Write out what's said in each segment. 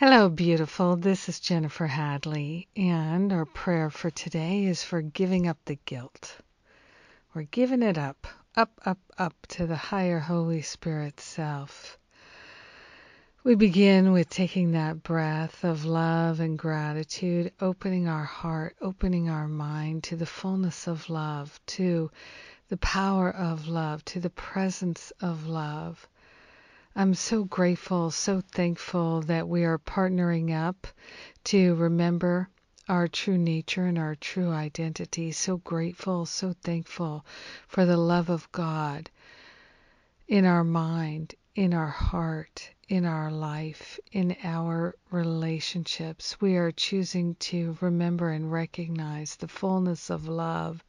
Hello, beautiful. This is Jennifer Hadley, and our prayer for today is for giving up the guilt. We're giving it up, up, up, up to the higher Holy Spirit self. We begin with taking that breath of love and gratitude, opening our heart, opening our mind to the fullness of love, to the power of love, to the presence of love. I'm so grateful, so thankful that we are partnering up to remember our true nature and our true identity. So grateful, so thankful for the love of God in our mind, in our heart, in our life, in our relationships. We are choosing to remember and recognize the fullness of love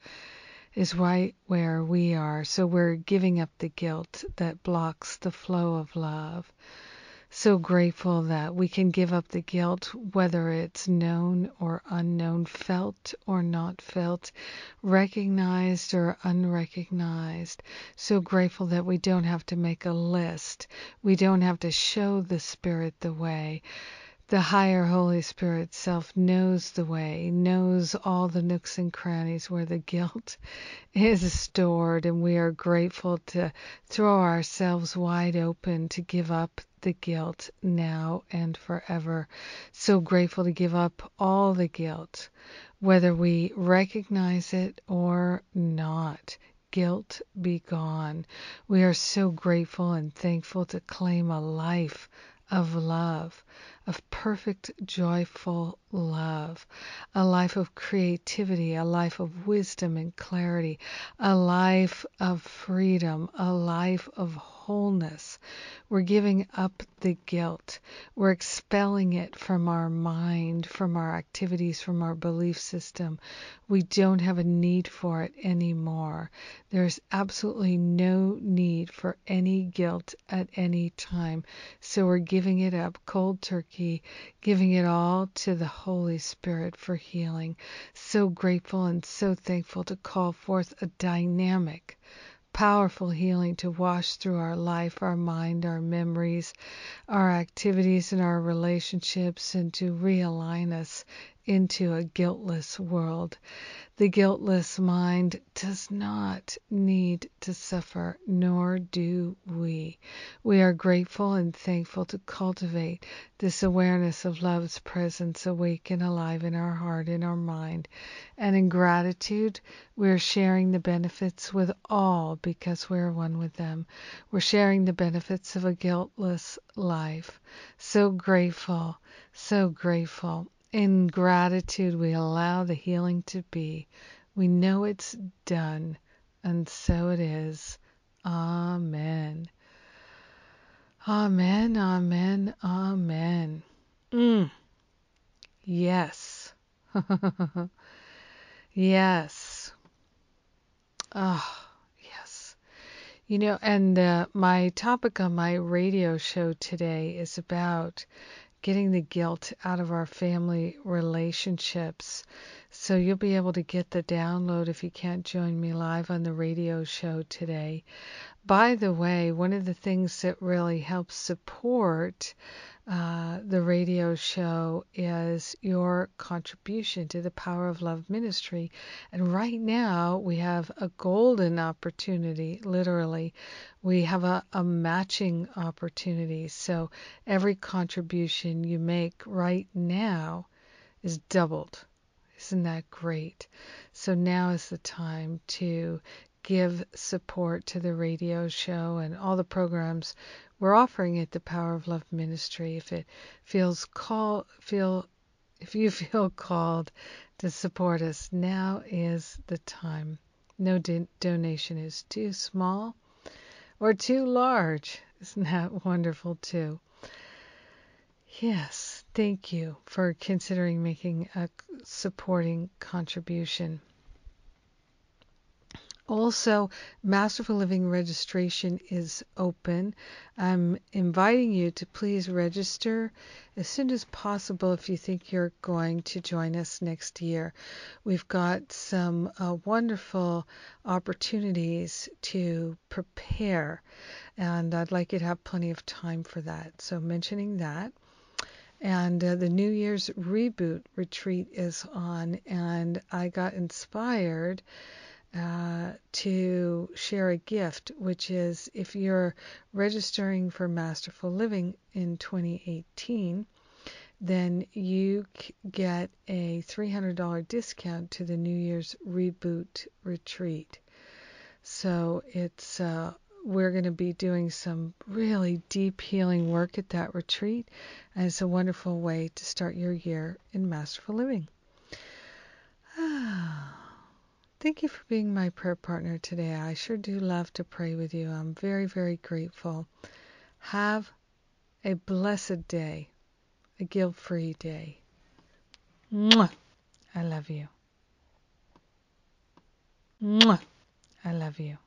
is right where we are. So we're giving up the guilt that blocks the flow of love. So grateful that we can give up the guilt, whether it's known or unknown, felt or not felt, recognized or unrecognized. So grateful that we don't have to make a list. We don't have to show the Spirit the way the higher Holy Spirit self knows the way, knows all the nooks and crannies where the guilt is stored, and we are grateful to throw ourselves wide open to give up the guilt now and forever. So grateful to give up all the guilt, whether we recognize it or not guilt be gone. We are so grateful and thankful to claim a life of love, of perfect, joyful love, a life of creativity, a life of wisdom and clarity, a life of freedom, a life of wholeness. We're giving up the guilt. We're expelling it from our mind, from our activities, from our belief system. We don't have a need for it anymore. There's absolutely no need for any guilt at any time. So we're giving it up cold turkey, giving it all to the Holy Spirit for healing. So grateful and so thankful to call forth a dynamic powerful healing to wash through our life, our mind, our memories, our activities, and our relationships, and to realign us into a guiltless world. The guiltless mind does not need to suffer, nor do we. We are grateful and thankful to cultivate this awareness of love's presence awake and alive in our heart, in our mind. And in gratitude, we're sharing the benefits with all because we're one with them. We're sharing the benefits of a guiltless life. So grateful, so grateful. In gratitude, we allow the healing to be. We know it's done, and so it is. Amen. Amen, amen, amen. Mm. Yes. yes. Oh, yes. You know, and uh, my topic on my radio show today is about getting the guilt out of our family relationships. So you'll be able to get the download if you can't join me live on the radio show today. By the way, one of the things that really helps support uh, the radio show is your contribution to the Power of Love ministry. And right now, we have a golden opportunity, literally. We have a, a matching opportunity. So every contribution you make right now is doubled. Isn't that great? So now is the time to give support to the radio show and all the programs we're offering it the Power of Love Ministry. If it feels call feel if you feel called to support us, now is the time. No do- donation is too small or too large. Isn't that wonderful too? Yes, thank you for considering making a supporting contribution. Also, Masterful Living registration is open. I'm inviting you to please register as soon as possible if you think you're going to join us next year. We've got some uh, wonderful opportunities to prepare, and I'd like you to have plenty of time for that. So, mentioning that. And uh, the New Year's Reboot retreat is on, and I got inspired uh, to share a gift, which is if you're registering for Masterful Living in 2018, then you get a $300 discount to the New Year's Reboot Retreat. So it's uh, we're going to be doing some really deep healing work at that retreat, and it's a wonderful way to start your year in Masterful Living. Thank you for being my prayer partner today. I sure do love to pray with you. I'm very, very grateful. Have a blessed day, a guilt free day. Mwah. I love you. Mwah. I love you.